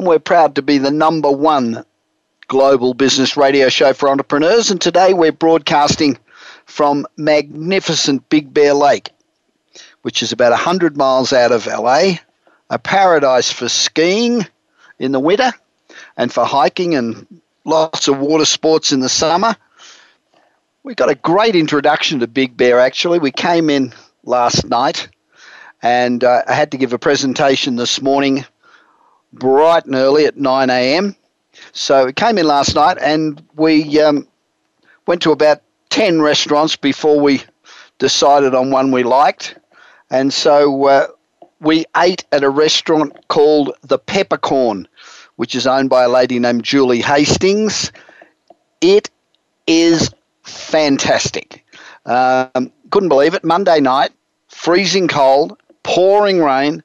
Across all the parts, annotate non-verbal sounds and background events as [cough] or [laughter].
and we're proud to be the number one global business radio show for entrepreneurs. And today we're broadcasting from magnificent Big Bear Lake, which is about 100 miles out of LA, a paradise for skiing in the winter and for hiking and lots of water sports in the summer. We got a great introduction to Big Bear actually. We came in last night and uh, I had to give a presentation this morning bright and early at 9 a.m. So it came in last night, and we um, went to about 10 restaurants before we decided on one we liked. And so uh, we ate at a restaurant called the Peppercorn, which is owned by a lady named Julie Hastings. It is fantastic. Um, couldn't believe it. Monday night, freezing cold, pouring rain,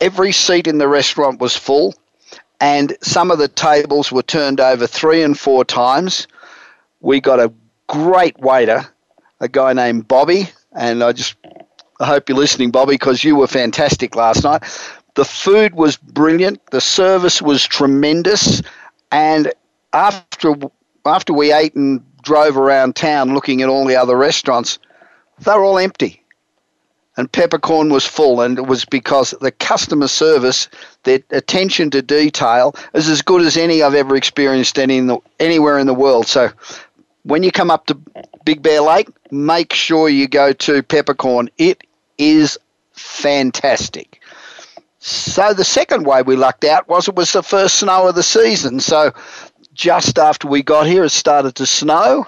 every seat in the restaurant was full, and some of the tables were turned over three and four times. We got a great waiter, a guy named Bobby, and I just I hope you're listening, Bobby, because you were fantastic last night. The food was brilliant, the service was tremendous, and after after we ate and drove around town looking at all the other restaurants, they were all empty and Peppercorn was full, and it was because the customer service, their attention to detail, is as good as any I've ever experienced any in the, anywhere in the world. So, when you come up to Big Bear Lake, make sure you go to Peppercorn. It is fantastic. So the second way we lucked out was it was the first snow of the season. So just after we got here, it started to snow,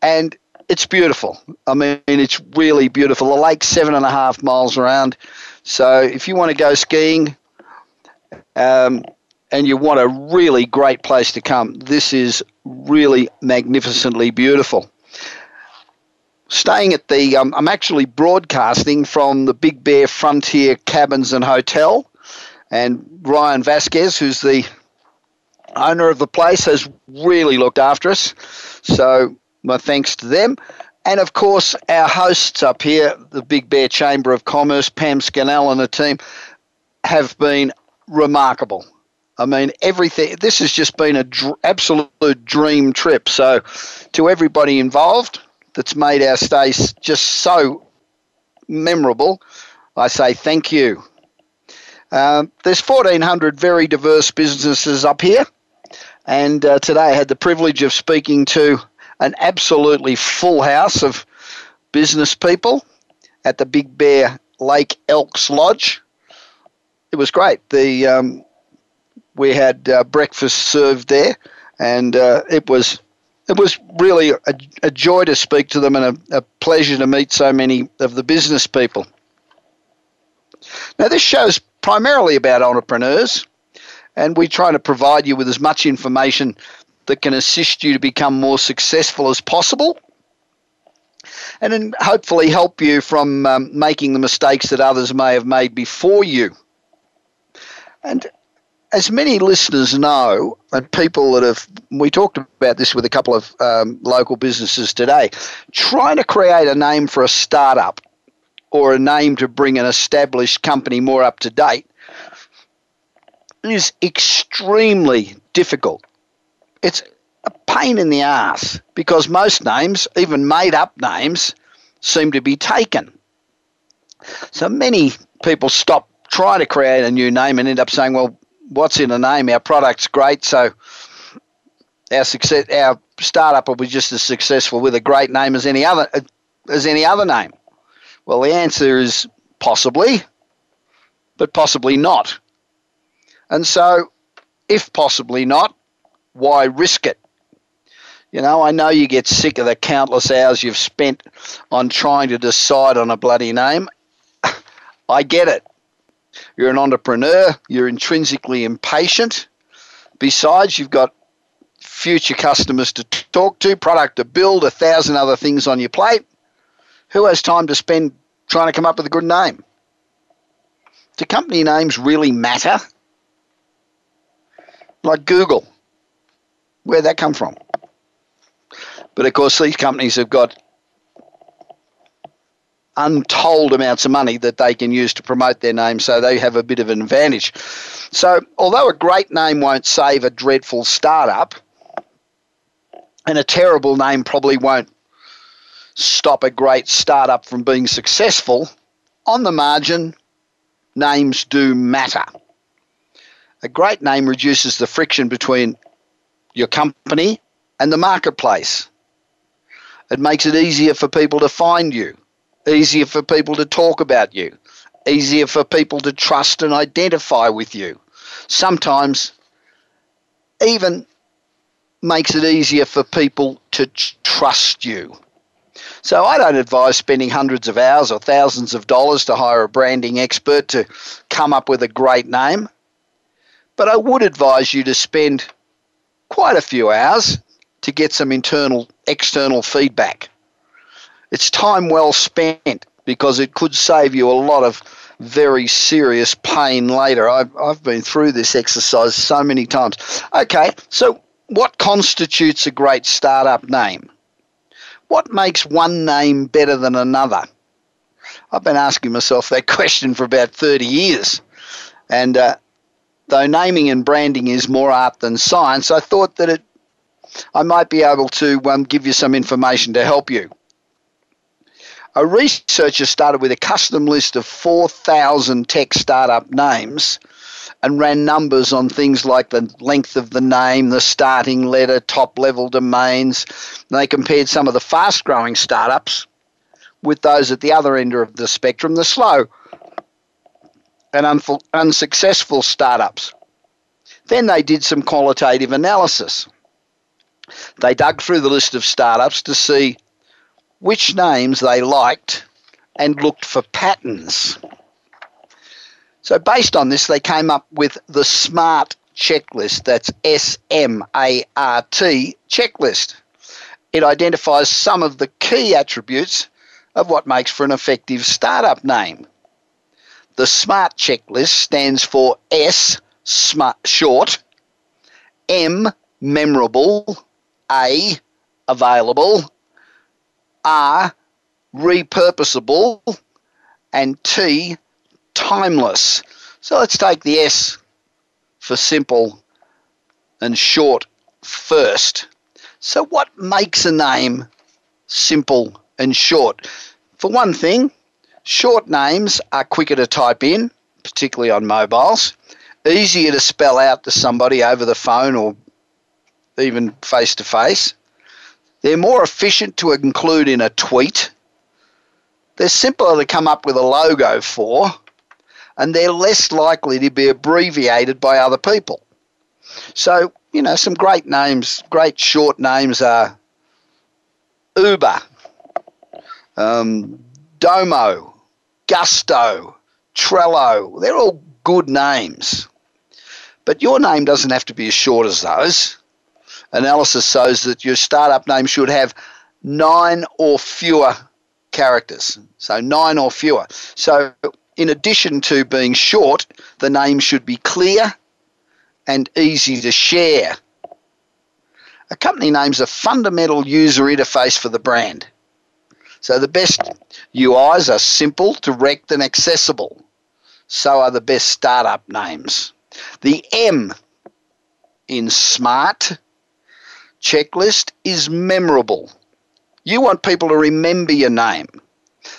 and it's beautiful. I mean, it's really beautiful. The lake's seven and a half miles around. So if you want to go skiing um, and you want a really great place to come, this is really magnificently beautiful. Staying at the, um, I'm actually broadcasting from the Big Bear Frontier Cabins and Hotel. And Ryan Vasquez, who's the owner of the place, has really looked after us. So my thanks to them. And of course, our hosts up here, the Big Bear Chamber of Commerce, Pam Scannell and the team, have been remarkable. I mean, everything. This has just been an dr- absolute dream trip. So, to everybody involved, that's made our stay just so memorable, I say thank you. Um, there's 1,400 very diverse businesses up here, and uh, today I had the privilege of speaking to an absolutely full house of business people at the Big Bear Lake Elks Lodge. It was great. The um, we had uh, breakfast served there, and uh, it was it was really a, a, joy to speak to them and a, a pleasure to meet so many of the business people. Now, this show is primarily about entrepreneurs, and we try to provide you with as much information that can assist you to become more successful as possible and then hopefully help you from um, making the mistakes that others may have made before you. And as many listeners know, and people that have, we talked about this with a couple of um, local businesses today, trying to create a name for a startup or a name to bring an established company more up to date is extremely difficult it's a pain in the ass because most names, even made up names, seem to be taken. So many people stop trying to create a new name and end up saying, well, what's in a name? Our product's great, so our success, our startup will be just as successful with a great name as any other as any other name. Well, the answer is possibly, but possibly not. And so, if possibly not, why risk it? You know, I know you get sick of the countless hours you've spent on trying to decide on a bloody name. [laughs] I get it. You're an entrepreneur, you're intrinsically impatient, Besides, you've got future customers to talk to, product to build, a thousand other things on your plate. Who has time to spend trying to come up with a good name? Do company names really matter? Like Google. Where'd that come from? But of course, these companies have got untold amounts of money that they can use to promote their name, so they have a bit of an advantage. So, although a great name won't save a dreadful startup, and a terrible name probably won't stop a great startup from being successful, on the margin, names do matter. A great name reduces the friction between your company and the marketplace. It makes it easier for people to find you, easier for people to talk about you, easier for people to trust and identify with you. Sometimes even makes it easier for people to trust you. So I don't advise spending hundreds of hours or thousands of dollars to hire a branding expert to come up with a great name. But I would advise you to spend quite a few hours to get some internal, external feedback. It's time well spent because it could save you a lot of very serious pain later. I've, I've been through this exercise so many times. Okay, so what constitutes a great startup name? What makes one name better than another? I've been asking myself that [laughs] question for about 30 years. And uh, though naming and branding is more art than science, I thought that it, I might be able to um, give you some information to help you. A researcher started with a custom list of 4,000 tech startup names and ran numbers on things like the length of the name, the starting letter, top level domains. And they compared some of the fast growing startups with those at the other end of the spectrum, the slow and unsuccessful startups. Then they did some qualitative analysis. They dug through the list of startups to see which names they liked and looked for patterns. So, based on this, they came up with the SMART checklist. That's S M A R T checklist. It identifies some of the key attributes of what makes for an effective startup name. The SMART checklist stands for S, smart, short, M, memorable, A, available, R, repurposable, and T, timeless. So let's take the S for simple and short first. So, what makes a name simple and short? For one thing, short names are quicker to type in, particularly on mobiles, easier to spell out to somebody over the phone or even face to face. They're more efficient to include in a tweet. They're simpler to come up with a logo for, and they're less likely to be abbreviated by other people. So, you know, some great names, great short names are Uber, um, Domo, Gusto, Trello. They're all good names. But your name doesn't have to be as short as those. Analysis shows that your startup name should have nine or fewer characters. So nine or fewer. So in addition to being short, the name should be clear and easy to share. A company name is a fundamental user interface for the brand. So the best UIs are simple, direct, and accessible. So are the best startup names. The M in SMART checklist is memorable. You want people to remember your name.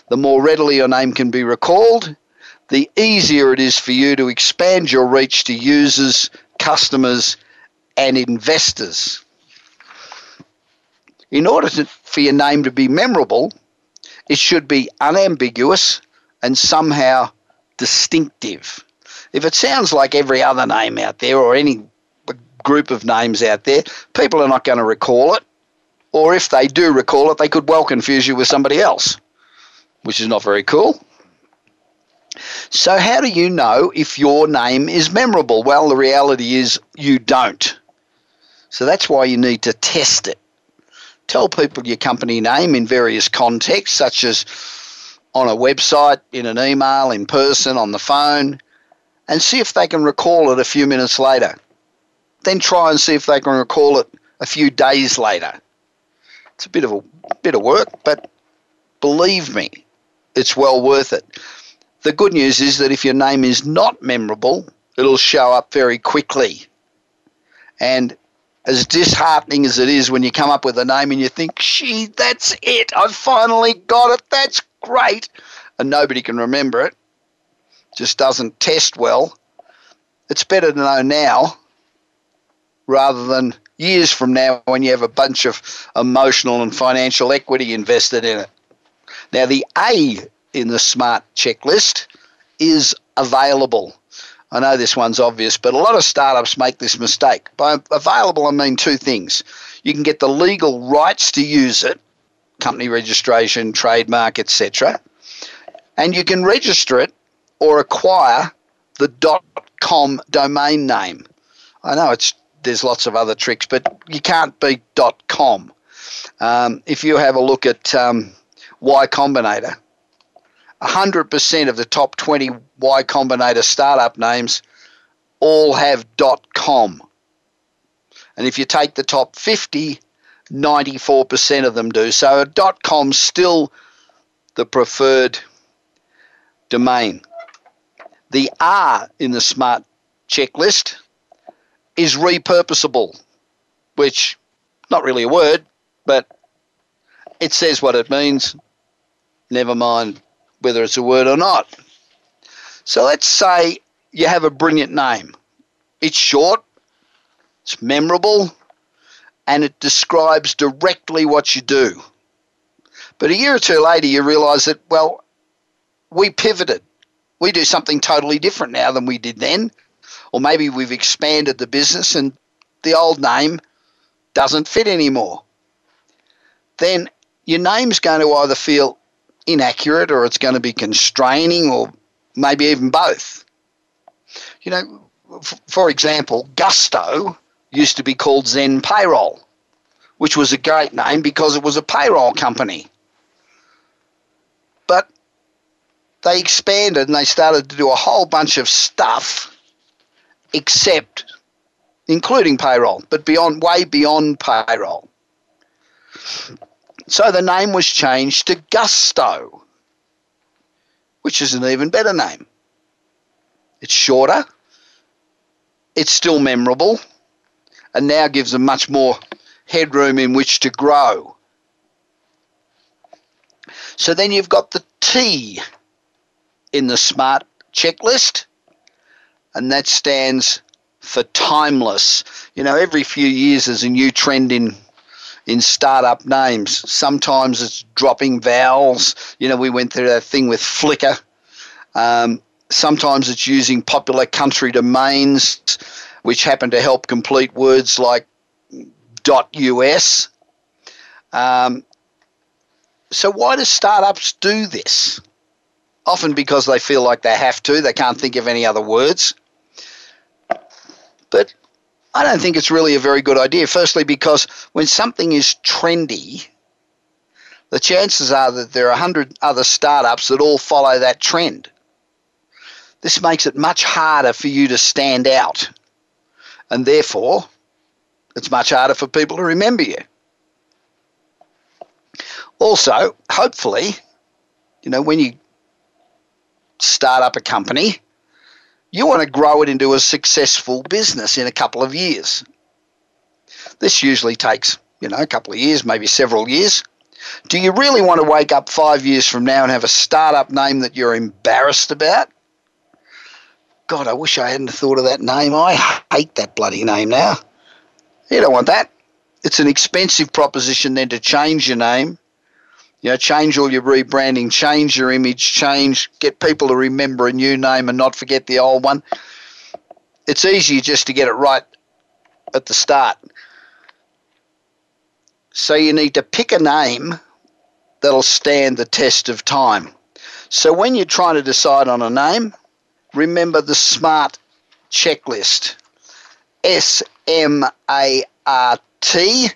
The more readily your name can be recalled, the easier it is for you to expand your reach to users, customers, and investors. In order to, for your name to be memorable, it should be unambiguous and somehow distinctive. If it sounds like every other name out there or any group of names out there, people are not going to recall it. Or if they do recall it, they could well confuse you with somebody else, which is not very cool. So, how do you know if your name is memorable? Well, the reality is you don't. So, that's why you need to test it. Tell people your company name in various contexts, such as on a website, in an email, in person, on the phone, and see if they can recall it a few minutes later. Then try and see if they can recall it a few days later. It's a bit of a bit of work, but believe me, it's well worth it. The good news is that if your name is not memorable, it'll show up very quickly. And as disheartening as it is when you come up with a name and you think, gee, that's it, I've finally got it, that's great, and nobody can remember it, just doesn't test well, it's better to know now rather than years from now when you have a bunch of emotional and financial equity invested in it. Now, the A in the SMART checklist is available. I know this one's obvious, but a lot of startups make this mistake. By available, I mean two things. You can get the legal rights to use it, company registration, trademark, etc., and you can register it or acquire the .com domain name. I know it's there's lots of other tricks, but you can't beat .com. Um, if you have a look at um, Y Combinator, 100% of the top 20 Y Combinator startup names all have .com. And if you take the top 50, 94% of them do. So .com's still the preferred domain. The R in the smart checklist is repurposable, which not really a word, but it says what it means. Never mind whether it's a word or not. So let's say you have a brilliant name. It's short, it's memorable, and it describes directly what you do. But a year or two later, you realize that, well, we pivoted. We do something totally different now than we did then. Or maybe we've expanded the business and the old name doesn't fit anymore. Then your name's going to either feel inaccurate or it's going to be constraining or maybe even both. You know, f- for example, Gusto used to be called Zen Payroll, which was a great name because it was a payroll company. But they expanded and they started to do a whole bunch of stuff except including payroll, but beyond way beyond payroll. So the name was changed to Gusto, which is an even better name. It's shorter, it's still memorable, and now gives them much more headroom in which to grow. So then you've got the T in the SMART checklist, and that stands for timeless. You know, every few years there's a new trend in in startup names. Sometimes it's dropping vowels. You know, we went through that thing with Flickr. Um, sometimes it's using popular country domains, which happen to help complete words like .us. Um, so why do startups do this? Often because they feel like they have to. They can't think of any other words. But I don't think it's really a very good idea. Firstly, because when something is trendy, the chances are that there are 100 other startups that all follow that trend. This makes it much harder for you to stand out. And therefore, it's much harder for people to remember you. Also, hopefully, you know, when you start up a company, you want to grow it into a successful business in a couple of years. This usually takes, you know, a couple of years, maybe several years. Do you really want to wake up five years from now and have a startup name that you're embarrassed about? God, I wish I hadn't thought of that name. I hate that bloody name now. You don't want that. It's an expensive proposition then to change your name you know, change all your rebranding, change your image, change, get people to remember a new name and not forget the old one. It's easier just to get it right at the start. So you need to pick a name that'll stand the test of time. So when you're trying to decide on a name, remember the SMART checklist. S M A R T,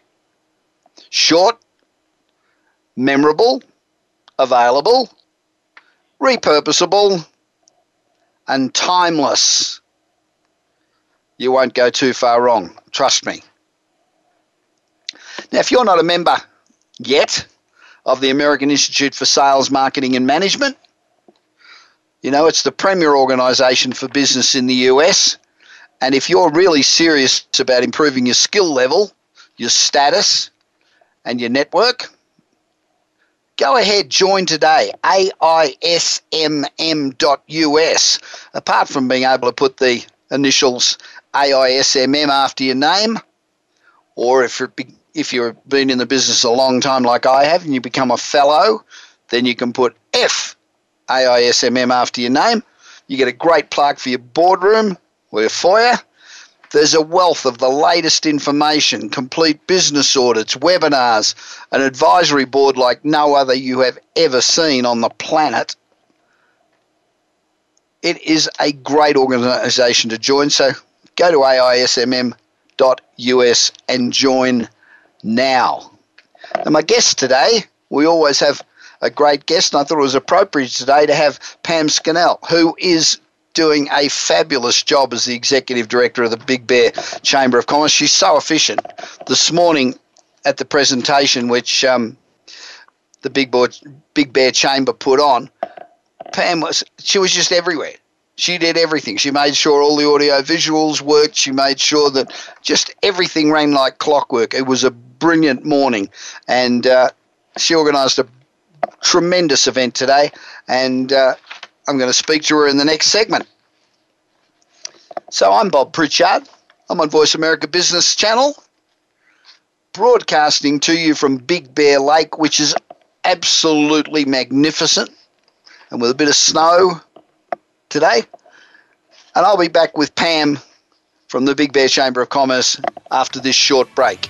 short, memorable, available, repurposable, and timeless. You won't go too far wrong, trust me. Now, if you're not a member yet of the American Institute for Sales, Marketing and Management, you know, it's the premier organization for business in the US. And if you're really serious about improving your skill level, your status, and your network, go ahead, join today. AISMM.us. Apart from being able to put the initials AISMM after your name, or if you're, if you've been in the business a long time like I have and you become a fellow, then you can put F AISMM after your name. You get a great plaque for your boardroom or your foyer. There's a wealth of the latest information, complete business audits, webinars, an advisory board like no other you have ever seen on the planet. It is a great organization to join, so go to AISMM.us and join now. And my guest today, we always have a great guest, and I thought it was appropriate today to have Pam Scannell, who is doing a fabulous job as the executive director of the Big Bear Chamber of Commerce. She's so efficient. This morning at the presentation, which um, the Big, Big Bear Chamber put on, Pam was she was just everywhere. She did everything. She made sure all the audio visuals worked. She made sure that just everything ran like clockwork. It was a brilliant morning, and uh, she organised a tremendous event today. And uh, I'm going to speak to her in the next segment. So I'm Bob Pritchard. I'm on Voice America Business Channel, broadcasting to you from Big Bear Lake, which is absolutely magnificent and with a bit of snow today. And I'll be back with Pam from the Big Bear Chamber of Commerce after this short break.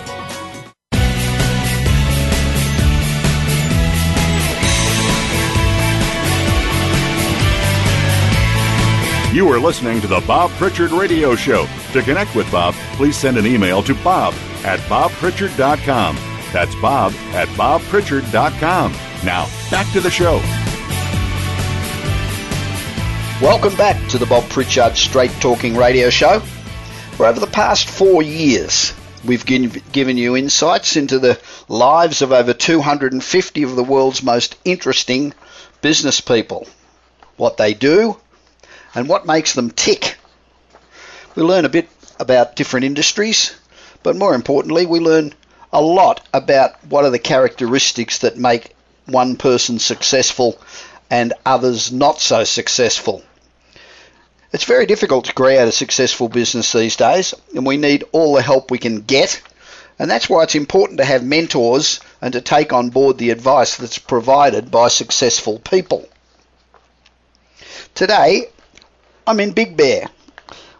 You are listening to the Bob Pritchard Radio Show. To connect with Bob, please send an email to bob at bobpritchard.com. That's bob at bobpritchard.com. Now, back to the show. Welcome back to the Bob Pritchard Straight Talking Radio Show, where over the past four years, we've given you insights into the lives of over 250 of the world's most interesting business people, what they do, and what makes them tick. We learn a bit about different industries, but more importantly, we learn a lot about what are the characteristics that make one person successful and others not so successful. It's very difficult to create a successful business these days, and we need all the help we can get. And that's why it's important to have mentors and to take on board the advice that's provided by successful people. Today, I'm in Big Bear,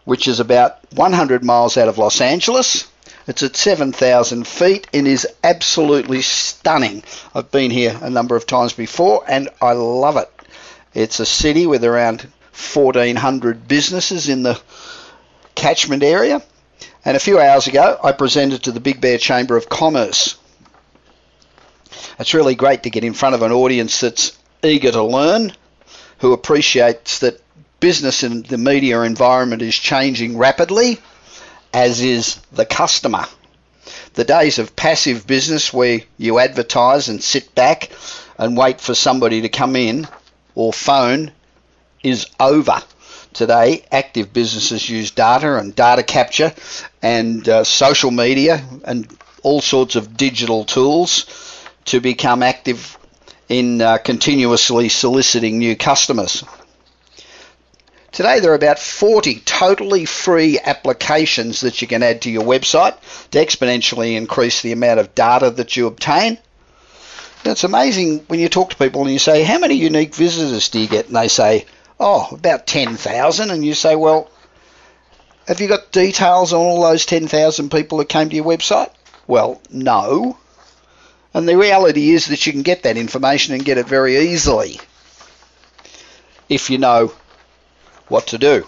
which is about 100 miles out of Los Angeles. It's at 7,000 feet and is absolutely stunning. I've been here a number of times before and I love it. It's a city with around 1,400 businesses in the catchment area. And a few hours ago, I presented to the Big Bear Chamber of Commerce. It's really great to get in front of an audience that's eager to learn, who appreciates that business in the media environment is changing rapidly, as is the customer. The days of passive business where you advertise and sit back and wait for somebody to come in or phone is over. Today, active businesses use data and data capture and uh, social media and all sorts of digital tools to become active in uh, continuously soliciting new customers. Today there are about 40 totally free applications that you can add to your website to exponentially increase the amount of data that you obtain. Now, it's amazing when you talk to people and you say, How many unique visitors do you get? And they say, Oh, about 10,000. And you say, Well, have you got details on all those 10,000 people that came to your website? Well, no. And the reality is that you can get that information and get it very easily if you know what to do.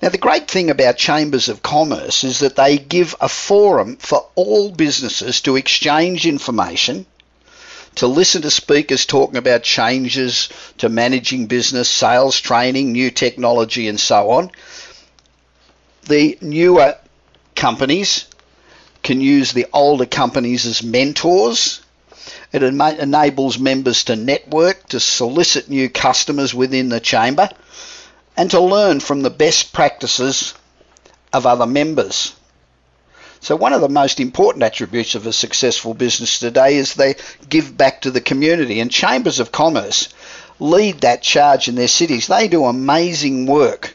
Now, the great thing about chambers of commerce is that they give a forum for all businesses to exchange information, to listen to speakers talking about changes to managing business, sales training, new technology, and so on. The newer companies can use the older companies as mentors. It enables members to network, to solicit new customers within the chamber and to learn from the best practices of other members. So, one of the most important attributes of a successful business today is they give back to the community, and chambers of commerce lead that charge in their cities. They do amazing work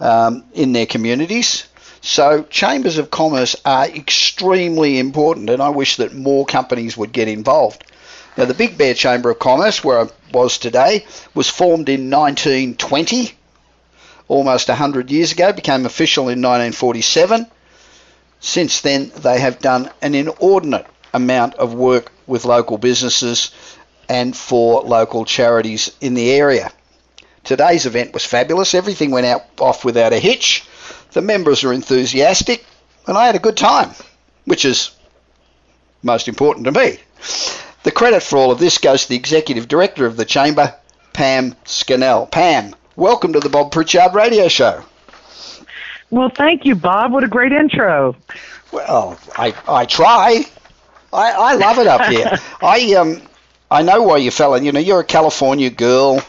um, in their communities. So, chambers of commerce are extremely important, and I wish that more companies would get involved. Now, the Big Bear Chamber of Commerce, where I was today, was formed in 1920, almost 100 years ago, became official in 1947. Since then, they have done an inordinate amount of work with local businesses and for local charities in the area. Today's event was fabulous. Everything went out off without a hitch. The members were enthusiastic, and I had a good time, which is most important to me. The credit for all of this goes to the Executive Director of the Chamber, Pam Scannell. Pam, welcome to the Bob Pritchard Radio Show. Well, thank you, Bob. What a great intro. Well, I, I try. I, I love it up [laughs] here. I um I know why you fell in. You know, you're a California girl.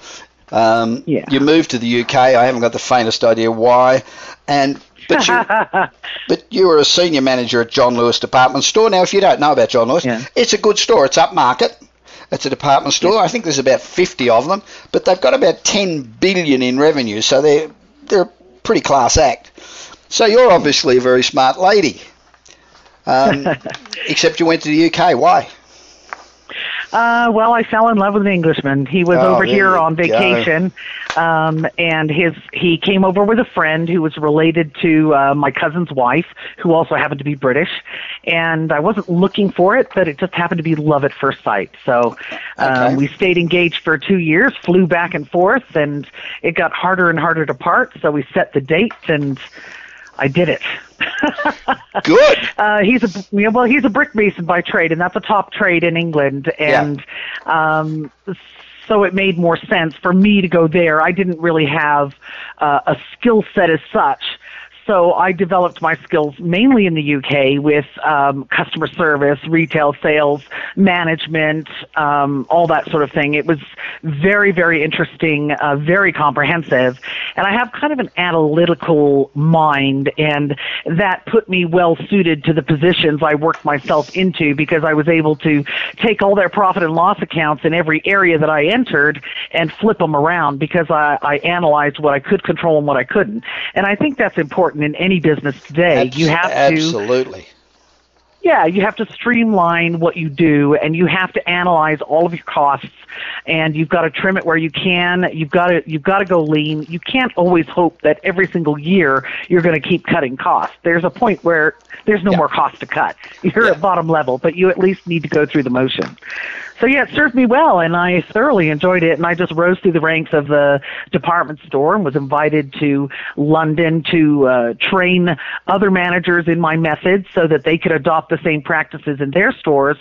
Um, yeah. You moved to the UK. I haven't got the faintest idea why. And but you, [laughs] but you were a senior manager at John Lewis Department Store. Now, if you don't know about John Lewis, yeah. it's a good store. It's upmarket. It's a department store. Yeah. I think there's about 50 of them, but they've got about 10 billion in revenue, so they're they're a pretty class act. So you're obviously a very smart lady. Um, [laughs] except you went to the UK. Why? Uh, well, I fell in love with an Englishman. He was Oh, over here on vacation, um, and his he came over with a friend who was related to uh, my cousin's wife, who also happened to be British. And I wasn't looking for it, but it just happened to be love at first sight. So um, Okay. we stayed engaged for two years, flew back and forth, and it got harder and harder to part. So we set the date, and I did it. [laughs] Good. [laughs] Uh, he's a yeah, well, he's a brick mason by trade, and that's a top trade in England. And um, so it made more sense for me to go there. I didn't really have uh, a skill set as such. So I developed my skills mainly in the UK with um, customer service, retail sales, management, um, all that sort of thing. It was very, very interesting, uh, very comprehensive, and I have kind of an analytical mind, and that put me well suited to the positions I worked myself into because I was able to take all their profit and loss accounts in every area that I entered and flip them around because I, I analyzed what I could control and what I couldn't. And I think that's important in any business today. Abs- you have to absolutely. yeah, you have to streamline what you do and you have to analyze all of your costs and you've got to trim it where you can. You've got to you've got to go lean. You can't always hope that every single year you're going to keep cutting costs. There's a point where there's no Yeah. more cost to cut. You're Yeah. at bottom level, but you at least need to go through the motion. So yeah, it served me well, and I thoroughly enjoyed it. And I just rose through the ranks of the department store and was invited to London to uh, train other managers in my methods so that they could adopt the same practices in their stores.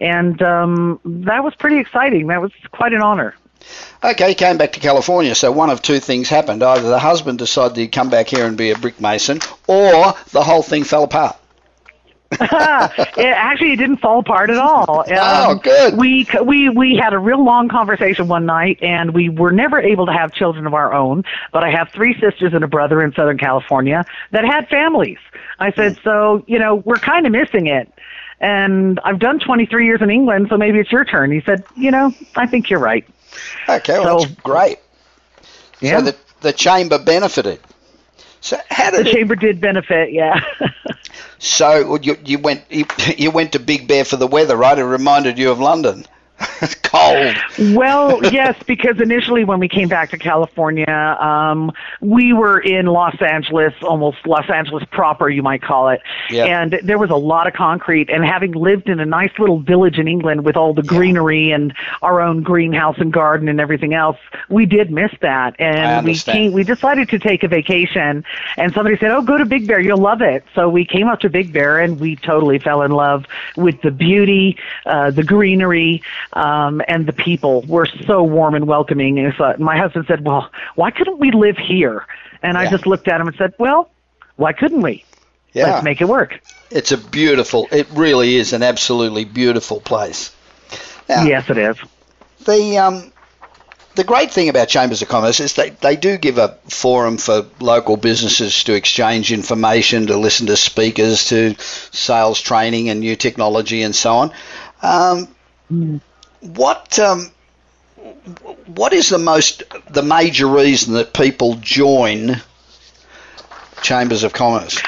And um, that was pretty exciting. That was quite an honor. Okay, came back to California. So one of two things happened: either the husband decided he'd come back here and be a brick mason, or the whole thing fell apart. It, actually, it didn't fall apart at all. [laughs] Um, oh, good. We we we had a real long conversation one night, and we were never able to have children of our own. But I have three sisters and a brother in Southern California that had families. I said, so you know, we're kind of missing it. And I've done 23 years in England, so maybe it's your turn. He said, you know, I think you're right. Okay, well, so, that's great. Yeah. So the, the chamber benefited. So how did the it, chamber did benefit? Yeah. [laughs] so you you went you, [laughs] you went to Big Bear for the weather, right? It reminded you of London. [laughs] cold. well, [laughs] yes, because initially when we came back to California, um, we were in Los Angeles, almost Los Angeles proper, you might call it. Yep. And there was a lot of concrete. And having lived in a nice little village in England with all the greenery and our own greenhouse and garden and everything else, we did miss that. And we came, we decided to take a vacation. And somebody said, "Oh, go to Big Bear, you'll love it." So we came up to Big Bear, and we totally fell in love with the beauty, uh, the greenery um, and the people were so warm and welcoming. And so my husband said, "Well, why couldn't we live here?" And yeah. I just looked at him and said, "Well, why couldn't we? Yeah. Let's make it work." It's a beautiful. It really is an absolutely beautiful place. Now, yes, it is. The um, the great thing about chambers of commerce is they, they do give a forum for local businesses to exchange information, to listen to speakers, to sales training and new technology and so on. Um, mm what um, what is the most the major reason that people join chambers of commerce?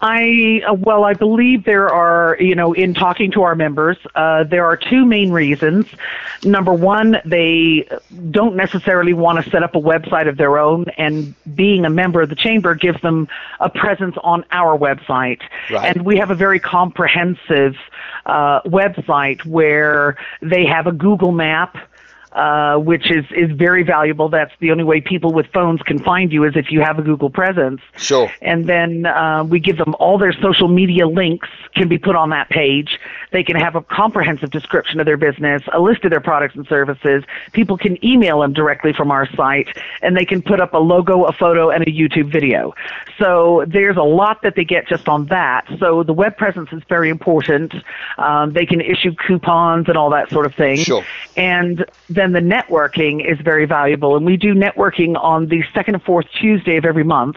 I uh, well, I believe there are, you know, in talking to our members, uh, there are two main reasons. Number one, they don't necessarily want to set up a website of their own, and being a member of the chamber gives them a presence on our website. Right. And we have a very comprehensive uh, website where they have a Google map uh, which is, is very valuable. That's the only way people with phones can find you is if you have a Google presence. Sure. And then uh, we give them all their social media links can be put on that page. They can have a comprehensive description of their business, a list of their products and services. People can email them directly from our site, and they can put up a logo, a photo, and a YouTube video. So there's a lot that they get just on that. So the web presence is very important. Um, they can issue coupons and all that sort of thing. Sure. And then the networking is very valuable. And we do networking on the second and fourth Tuesday of every month,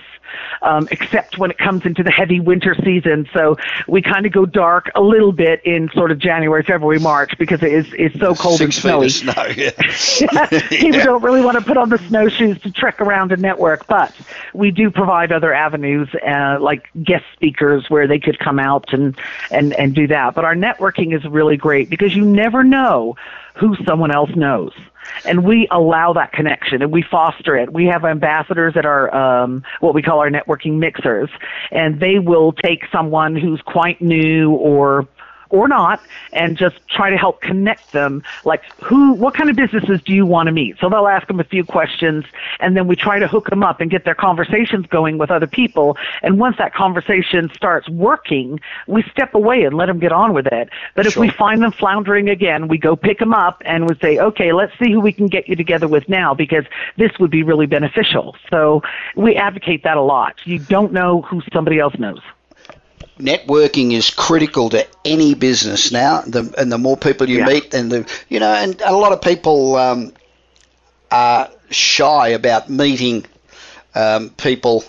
um, except when it comes into the heavy winter season. So we kind of go dark a little bit in sort of January, February, March because it is it's so cold Six and snowy. Snow, yeah. [laughs] [laughs] People yeah. don't really want to put on the snowshoes to trek around and network, but we do provide other avenues uh, like guest speakers where they could come out and, and, and do that. But our networking is really great because you never know who someone else knows. And we allow that connection and we foster it. We have ambassadors that are um, what we call our networking mixers, and they will take someone who's quite new or or not and just try to help connect them. Like who what kind of businesses do you want to meet? So they'll ask them a few questions and then we try to hook them up and get their conversations going with other people. And once that conversation starts working we step away and let them get on with it. But if we find them floundering again we go pick them up and we say okay let's see who we can get you together with now because this would be really beneficial. So we advocate that a lot. You don't know who somebody else knows networking is critical to any business now. The, and the more people you yeah. meet, and the you know, and a lot of people um, are shy about meeting um, people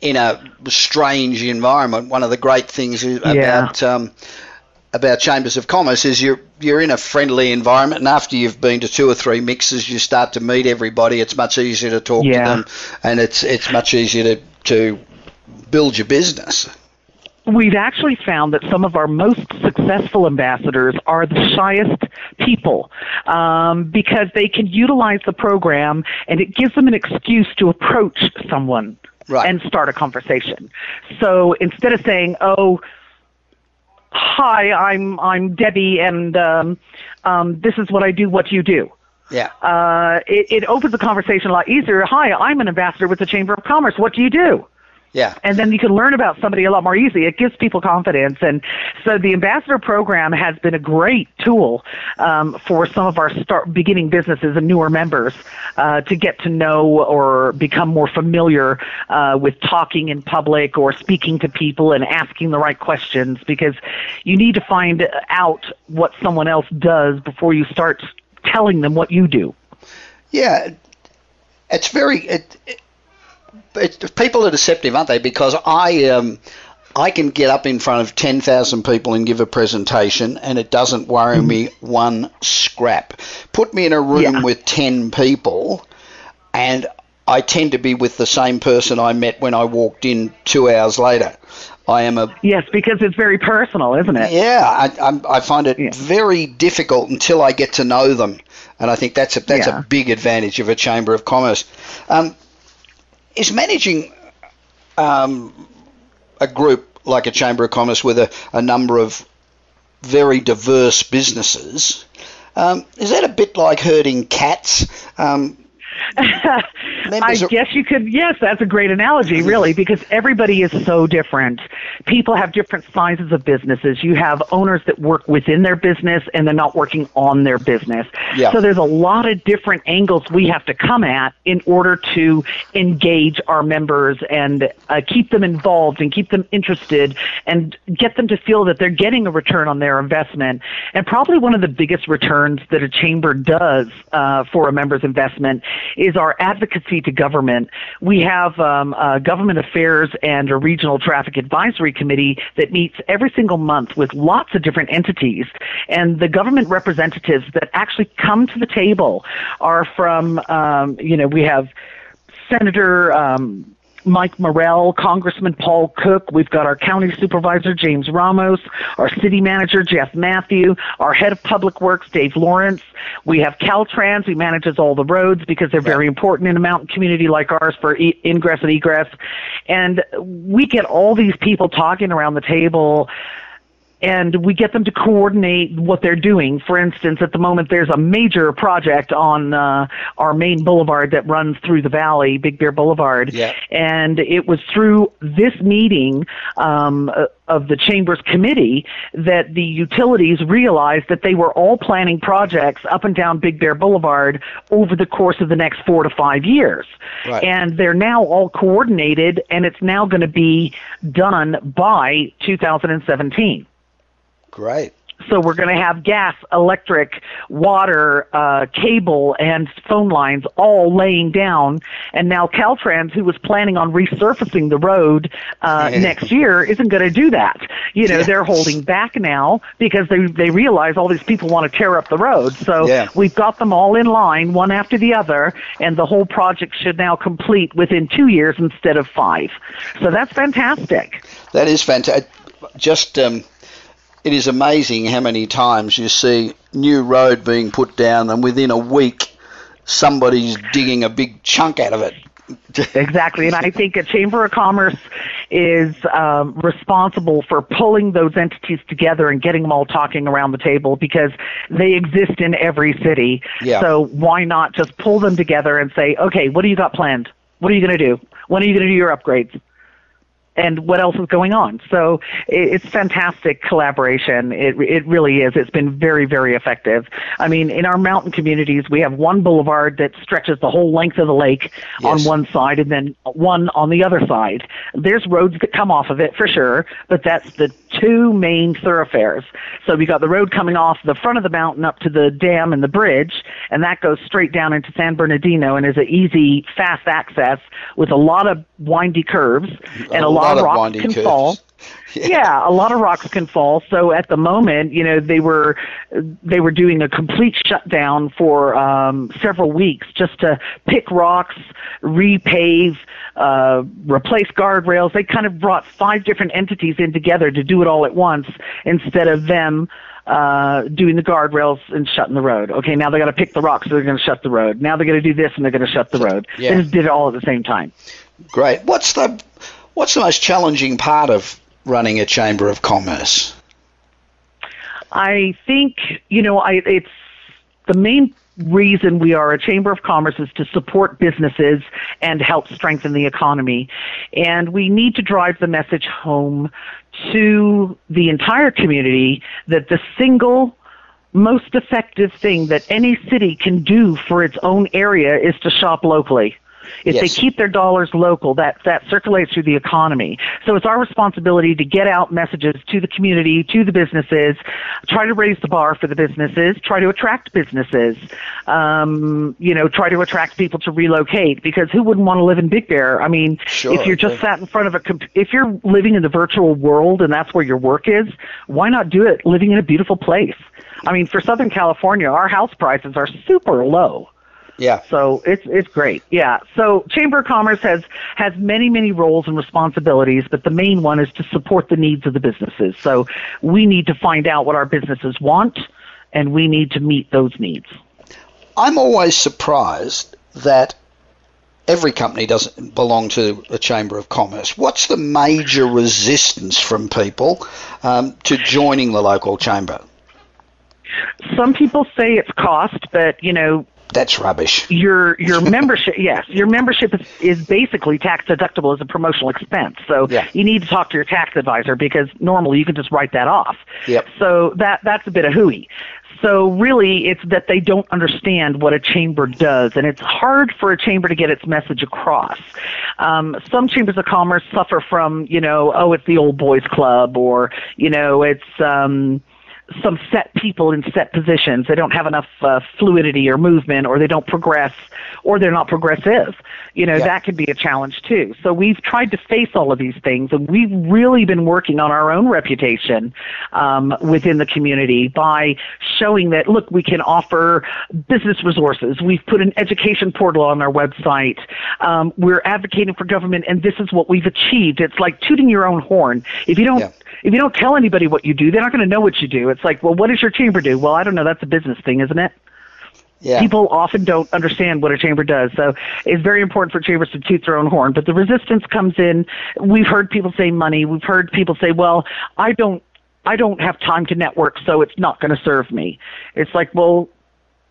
in a strange environment. One of the great things about yeah. um, about chambers of commerce is you're you're in a friendly environment, and after you've been to two or three mixes, you start to meet everybody. It's much easier to talk yeah. to them, and it's it's much easier to to build your business we've actually found that some of our most successful ambassadors are the shyest people um, because they can utilize the program and it gives them an excuse to approach someone right. and start a conversation. So instead of saying, oh, "Hi, I'm I'm Debbie, and um, um, this is what I do. What do you do?" Yeah. Uh, it, it opens the conversation a lot easier. Hi, I'm an ambassador with the Chamber of Commerce. What do you do? Yeah. And then you can learn about somebody a lot more easily. It gives people confidence. And so the ambassador program has been a great tool um, for some of our start beginning businesses and newer members uh, to get to know or become more familiar uh, with talking in public or speaking to people and asking the right questions because you need to find out what someone else does before you start telling them what you do. Yeah. It's very. It, it, people are deceptive, aren't they? Because I um, I can get up in front of ten thousand people and give a presentation, and it doesn't worry mm-hmm. me one scrap. Put me in a room yeah. with ten people, and I tend to be with the same person I met when I walked in two hours later. I am a yes, because it's very personal, isn't it? Yeah, I, I, find it yeah. very difficult until I get to know them, and I think that's a that's yeah. a big advantage of a chamber of commerce. Um, is managing um, a group like a Chamber of Commerce with a, a number of very diverse businesses, um, is that a bit like herding cats? Um, [laughs] I guess you could. Yes, that's a great analogy, really, because everybody is so different. People have different sizes of businesses. You have owners that work within their business and they're not working on their business. Yeah. So there's a lot of different angles we have to come at in order to engage our members and uh, keep them involved and keep them interested and get them to feel that they're getting a return on their investment. And probably one of the biggest returns that a chamber does uh, for a member's investment is our advocacy to government. We have um, government affairs and a regional traffic advisory committee that meets every single month with lots of different entities. And the government representatives that actually come to the table are from, um, you know, we have Senator um, Mike Morrell, Congressman Paul Cook. We've got our county supervisor, James Ramos, our city manager, Jeff Mathieu, our head of public works, Dave Lawrence. We have Caltrans, who manages all the roads because they're very important in a mountain community like ours for e- ingress and egress. And we get all these people talking around the table and we get them to coordinate what they're doing. For instance, at the moment, there's a major project on uh, our main boulevard that runs through the valley, Big Bear Boulevard, yeah. and it was through this meeting um, of the Chamber's committee that the utilities realized that they were all planning projects up and down Big Bear Boulevard over the course of the next four to five years. Right. And they're now all coordinated, and it's now going to be done by 2017. Great. So we're going to have gas, electric, water, uh, cable, and phone lines all laying down. And now Caltrans, who was planning on resurfacing the road uh, next year, isn't going to do that. You know, they're holding back now because they they realize all these people want to tear up the road. So yeah. we've got them all in line, one after the other, and the whole project should now complete within two years instead of five. So that's fantastic. That is fantastic. Just um, it is amazing how many times you see new road being put down and within a week somebody's digging a big chunk out of it. [laughs] exactly, and I think a chamber of commerce is um, responsible for pulling those entities together and getting them all talking around the table because they exist in every city. Yeah. So why not just pull them together and say, okay, what do you got planned? What are you going to do? When are you going to do your upgrades? And what else is going on. So it's fantastic collaboration. It it really is. It's been very very effective. I mean, in our mountain communities, we have one boulevard that stretches the whole length of the lake yes. on one side, and then one on the other side. There's roads that come off of it for sure, but that's the two main thoroughfares. So we got the road coming off the front of the mountain up to the dam and the bridge, and that goes straight down into San Bernardino and is an easy, fast access with a lot of windy curves and a, oh, a lot lot, of rocks can curves. fall. [laughs] Yeah. yeah. a lot of rocks can fall. So at the moment, you know, they were they were doing a complete shutdown for um, several weeks just to pick rocks, repave, uh, replace guardrails. They kind of brought five different entities in together to do it all at once instead of them uh, doing the guardrails and shutting the road. Okay, now they got to pick the rocks, so they're going to shut the road. Now they're going to do this, and they're going to shut the road. Yeah. They just did it all at the same time. Great. What's the What's the most challenging part of running a chamber of commerce? I think you know, I it's the main reason we are a chamber of commerce is to support businesses and help strengthen the economy. And we need to drive the message home to the entire community that the single most effective thing that any city can do for its own area is to shop locally. If yes. they keep their dollars local, that, that circulates through the economy. So it's our responsibility to get out messages to the community, to the businesses, try to raise the bar for the businesses, try to attract businesses, um, you know, try to attract people to relocate because who wouldn't want to live in Big Bear? I mean, sure, if you're just sat in front of a, comp- if you're living in the virtual world and that's where your work is, why not do it living in a beautiful place? I mean, for Southern California, our house prices are super low. Yeah. So it's it's great. Yeah. So Chamber of Commerce has has many many roles and responsibilities, but the main one is to support the needs of the businesses. So we need to find out what our businesses want, and we need to meet those needs. I'm always surprised that every company doesn't belong to a chamber of commerce. What's the major resistance from people um, to joining the local chamber? Some people say it's cost, but you know that's rubbish. Your your [laughs] membership, yes, your membership is, is basically tax deductible as a promotional expense. So yeah. you need to talk to your tax advisor because normally you can just write that off. Yep. So that that's a bit of hooey. So really, it's that they don't understand what a chamber does, and it's hard for a chamber to get its message across. Um, some chambers of commerce suffer from, you know, oh, it's the old boys club, or you know, it's um, some set people in set positions. They don't have enough uh, fluidity or movement, or they don't progress, or they're not progressive. You know, yeah. that could be a challenge too. So we've tried to face all of these things, and we've really been working on our own reputation um, within the community by showing that, look, we can offer business resources. We've put an education portal on our website. Um, we're advocating for government, and this is what we've achieved. It's like tooting your own horn. If you don't, yeah. If you don't tell anybody what you do, they're not going to know what you do. It's like, well, what does your chamber do? Well, I don't know. That's a business thing, isn't it? Yeah. People often don't understand what a chamber does. So it's very important for chambers to toot their own horn. But the resistance comes in. We've heard people say money. We've heard people say, well, I don't I don't have time to network, so it's not going to serve me. It's like, well,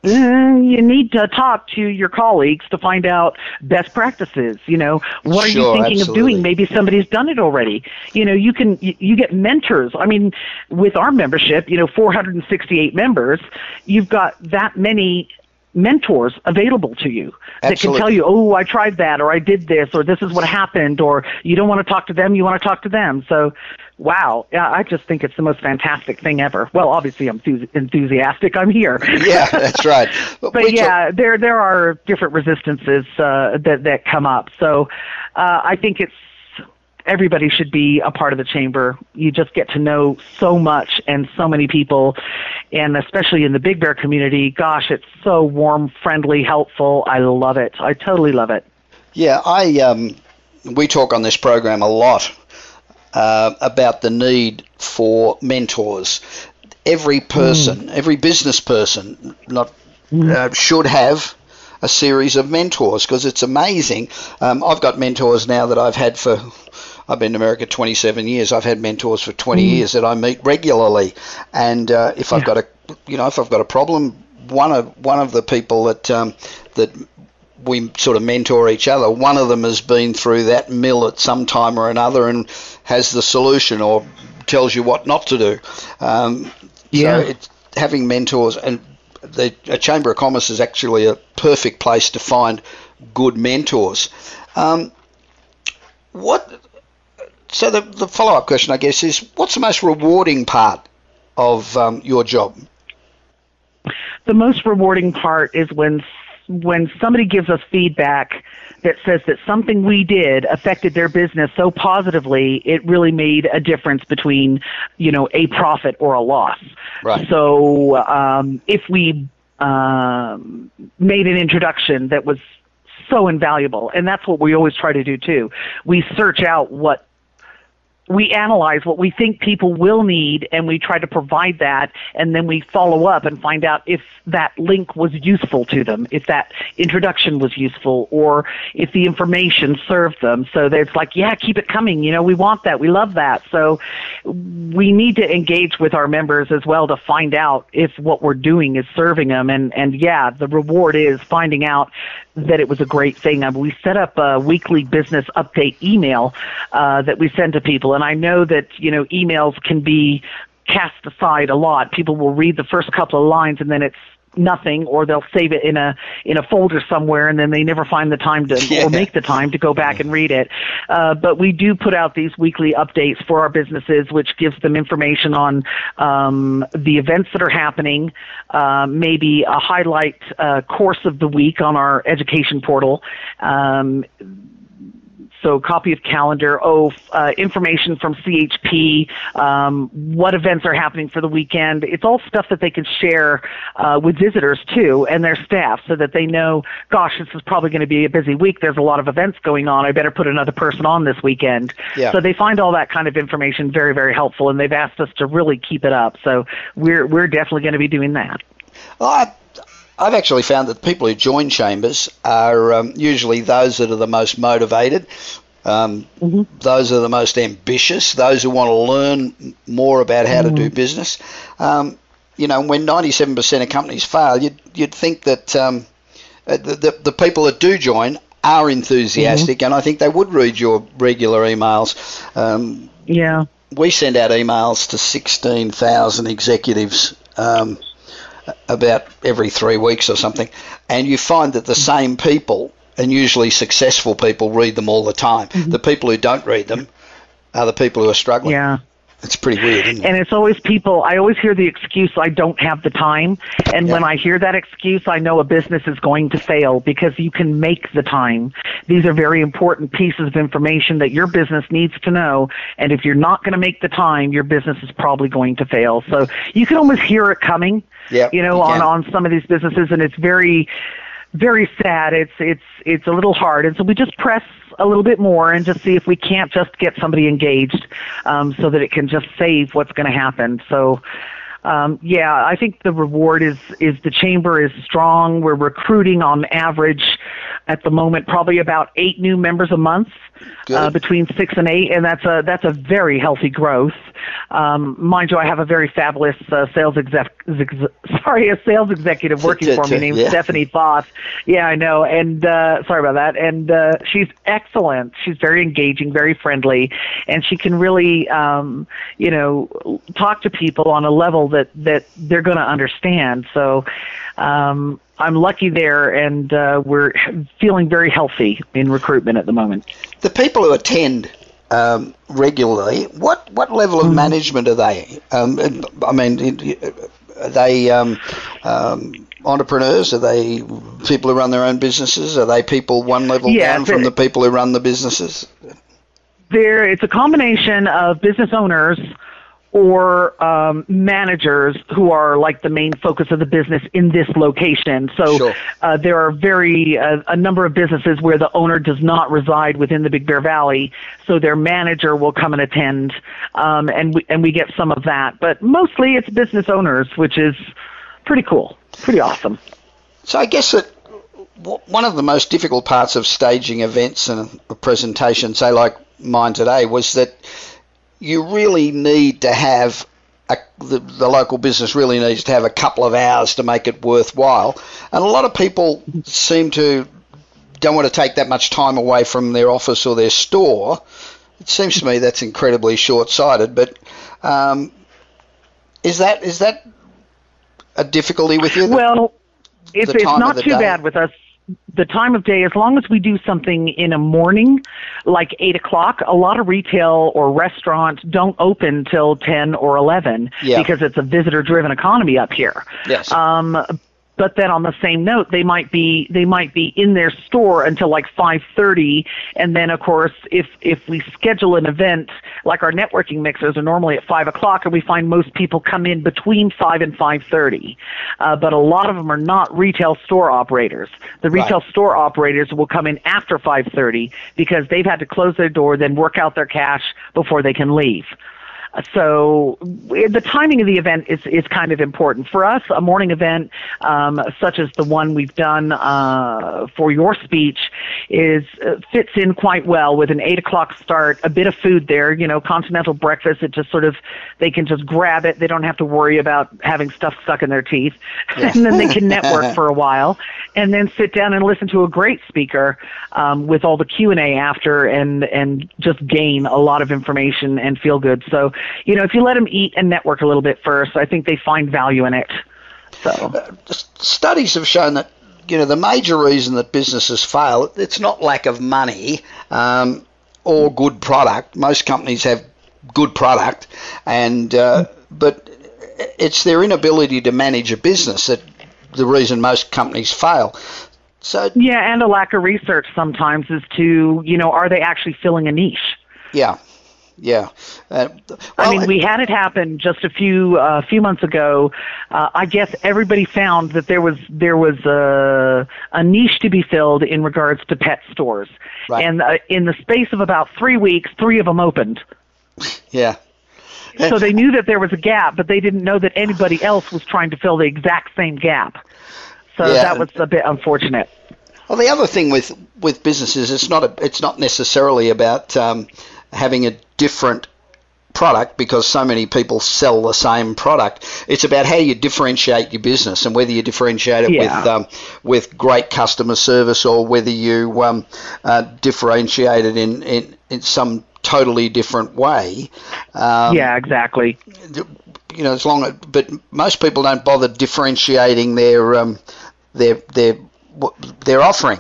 Mm, you need to talk to your colleagues to find out best practices. You know, what are sure, you thinking absolutely. of doing? Maybe somebody's done it already. You know, you can you, you get mentors. I mean, with our membership, you know, 468 members, you've got that many mentors available to you that Absolutely. can tell you, oh, I tried that, or I did this, or this is what happened, or you don't want to talk to them, you want to talk to them. So wow, yeah, I just think it's the most fantastic thing ever. Well, obviously I'm enthusiastic. I'm here. [laughs] yeah, that's right. [laughs] But, but yeah, there there are different resistances uh, that that come up. So uh, I think it's everybody should be a part of the chamber. You just get to know so much and so many people, and especially in the Big Bear community. Gosh, it's so warm, friendly, helpful. I love it. I totally love it. Yeah, I um, we talk on this program a lot uh, about the need for mentors. Every person, mm. every business person, not mm. uh, should have a series of mentors because it's amazing. Um, I've got mentors now that I've had for. I've been in America 27 years. I've had mentors for 20 mm. years that I meet regularly, and uh, if yeah. I've got a, you know, if I've got a problem, one of one of the people that um, that we sort of mentor each other. One of them has been through that mill at some time or another and has the solution or tells you what not to do. Um, yeah. So it's having mentors and the Chamber of Commerce is actually a perfect place to find good mentors. Um, what? So the, the follow up question, I guess, is what's the most rewarding part of um, your job? The most rewarding part is when when somebody gives us feedback that says that something we did affected their business so positively, it really made a difference between, you know, a profit or a loss. Right. So um, if we um, made an introduction that was so invaluable, and that's what we always try to do too. We search out what we analyze what we think people will need and we try to provide that and then we follow up and find out if that link was useful to them, if that introduction was useful or if the information served them. So it's like, yeah, keep it coming. You know, we want that. We love that. So we need to engage with our members as well to find out if what we're doing is serving them. And, and yeah, the reward is finding out that it was a great thing. Mean, we set up a weekly business update email uh, that we send to people, and I know that you know emails can be cast aside a lot. People will read the first couple of lines, and then it's nothing or they'll save it in a in a folder somewhere and then they never find the time to yeah. or make the time to go back and read it uh, but we do put out these weekly updates for our businesses which gives them information on um, the events that are happening uh, maybe a highlight uh, course of the week on our education portal um, so copy of calendar, oh, uh, information from CHP, um, what events are happening for the weekend. It's all stuff that they can share uh, with visitors too and their staff so that they know, gosh, this is probably going to be a busy week. There's a lot of events going on. I better put another person on this weekend. Yeah. So they find all that kind of information very, very helpful, and they've asked us to really keep it up. So we're we're definitely going to be doing that. Well, I- I've actually found that people who join chambers are um, usually those that are the most motivated, um, mm-hmm. those are the most ambitious, those who want to learn more about how mm-hmm. to do mm-hmm. business. Um, you know, when 97% of companies fail, you'd, you'd think that um, uh, the, the, the, people that do join are enthusiastic, mm-hmm. and I think they would read your regular emails. Um, yeah. We send out emails to 16,000 executives um, about every three weeks or something, and you find that the same people and usually successful people read them all the time. Mm-hmm. The people who don't read them are the people who are struggling. Yeah. It's pretty weird, it? And it's always people, I always hear the excuse, I don't have the time. And yeah. when I hear that excuse, I know a business is going to fail because you can make the time. These are very important pieces of information that your business needs to know. And if you're not going to make the time, your business is probably going to fail. So you can almost hear it coming, yep, you know, you on, on some of these businesses. And it's very, very sad. It's it's it's a little hard, and so we just press a little bit more and just see if we can't just get somebody engaged, um, so that it can just save what's going to happen. So. Um, yeah, I think the reward is is the chamber is strong. We're recruiting on average at the moment probably about eight new members a month uh, between six and eight, and that's a that's a very healthy growth. Um, mind you, I have a very fabulous uh, sales exec, sorry, a sales executive [laughs] working for me named yeah. Stephanie Foss. Yeah, I know, and uh, sorry about that. And uh, she's excellent. She's very engaging, very friendly, and she can really, um, you know, talk to people on a level that that they're going to understand. So. Um, I'm lucky there, and uh, we're feeling very healthy in recruitment at the moment. The people who attend um, regularly, what what level of mm management are they? Um, I mean, are they um, um, entrepreneurs? Are they people who run their own businesses? Are they people one level yeah, down from the people who run the businesses? There, it's a combination of business owners or um, managers who are like the main focus of the business in this location. So sure. uh, there are very uh, a number of businesses where the owner does not reside within the Big Bear Valley, so their manager will come and attend, um, and we and we get some of that. But mostly it's business owners, which is pretty cool, pretty awesome. So I guess that one of the most difficult parts of staging events and a presentation, say like mine today, was that you really need to have a, the, the, local business really needs to have a couple of hours to make it worthwhile. And a lot of people seem to don't want to take that much time away from their office or their store. It seems to me that's incredibly short-sighted. But um, is that is that a difficulty with you? Well, it's, it's not too day? bad with us the time of day, as long as we do something in a morning, like eight o'clock, a lot of retail or restaurants don't open till ten or eleven yeah. because it's a visitor-driven economy up here. Yes. Um, but then on the same note they might be they might be in their store until like 5:30 and then of course if if we schedule an event like our networking mixers are normally at 5 o'clock and we find most people come in between 5 and 5:30 uh, but a lot of them are not retail store operators. The retail right. store operators will come in after 5:30 because they've had to close their door then work out their cash before they can leave so the timing of the event is, is kind of important for us. A morning event, um, such as the one we've done uh, for your speech, is uh, fits in quite well with an eight o'clock start. A bit of food there, you know, continental breakfast. It just sort of they can just grab it. They don't have to worry about having stuff stuck in their teeth, [laughs] and then they can network for a while, and then sit down and listen to a great speaker um, with all the Q and A after, and and just gain a lot of information and feel good. So you know, if you let them eat and network a little bit first, I think they find value in it. So uh, studies have shown that you know the major reason that businesses fail it's not lack of money um, or good product. Most companies have good product, and uh, but it's their inability to manage a business that the reason most companies fail. So yeah, and a lack of research sometimes as to you know are they actually filling a niche? Yeah, yeah. Uh, well, I mean, we had it happen just a few a uh, few months ago. Uh, I guess everybody found that there was there was a, a niche to be filled in regards to pet stores, right. and uh, in the space of about three weeks, three of them opened. [laughs] Yeah. so they knew that there was a gap, but they didn't know that anybody else was trying to fill the exact same gap. So yeah. that was a bit unfortunate. Well, the other thing with with businesses, it's not a, it's not necessarily about um, having a different product because so many people sell the same product. It's about how you differentiate your business and whether you differentiate it yeah. with um, with great customer service or whether you um, uh, differentiate it in, in, in some totally different way. Um, yeah, exactly. You know, as long but most people don't bother differentiating their um, their their their offering.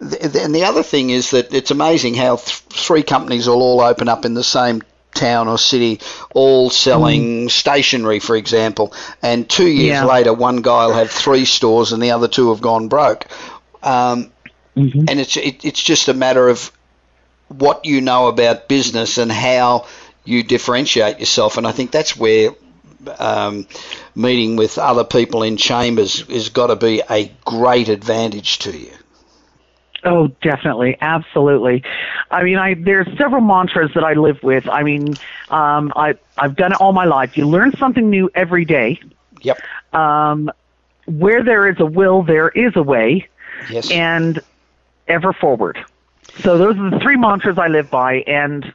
And the other thing is that it's amazing how th- three companies will all open up in the same town or city, all selling mm. stationery, for example, and two years yeah. later, one guy will have three stores and the other two have gone broke. Um, mm-hmm. And it's it, it's just a matter of what you know about business and how you differentiate yourself. And I think that's where um, meeting with other people in chambers has got to be a great advantage to you. Oh, definitely, absolutely. I mean, I there's several mantras that I live with. I mean, um, I I've done it all my life. You learn something new every day. Yep. Um, where there is a will, there is a way. Yes. And ever forward. So those are the three mantras I live by, and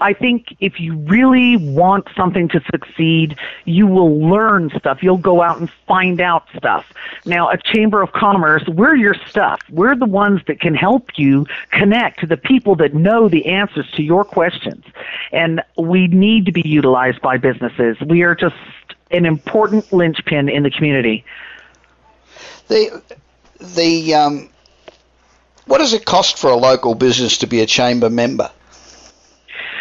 I think if you really want something to succeed, you will learn stuff. You'll go out and find out stuff. Now, a Chamber of Commerce, we're your stuff. We're the ones that can help you connect to the people that know the answers to your questions. And we need to be utilized by businesses. We are just an important linchpin in the community. The, the, um, what does it cost for a local business to be a chamber member?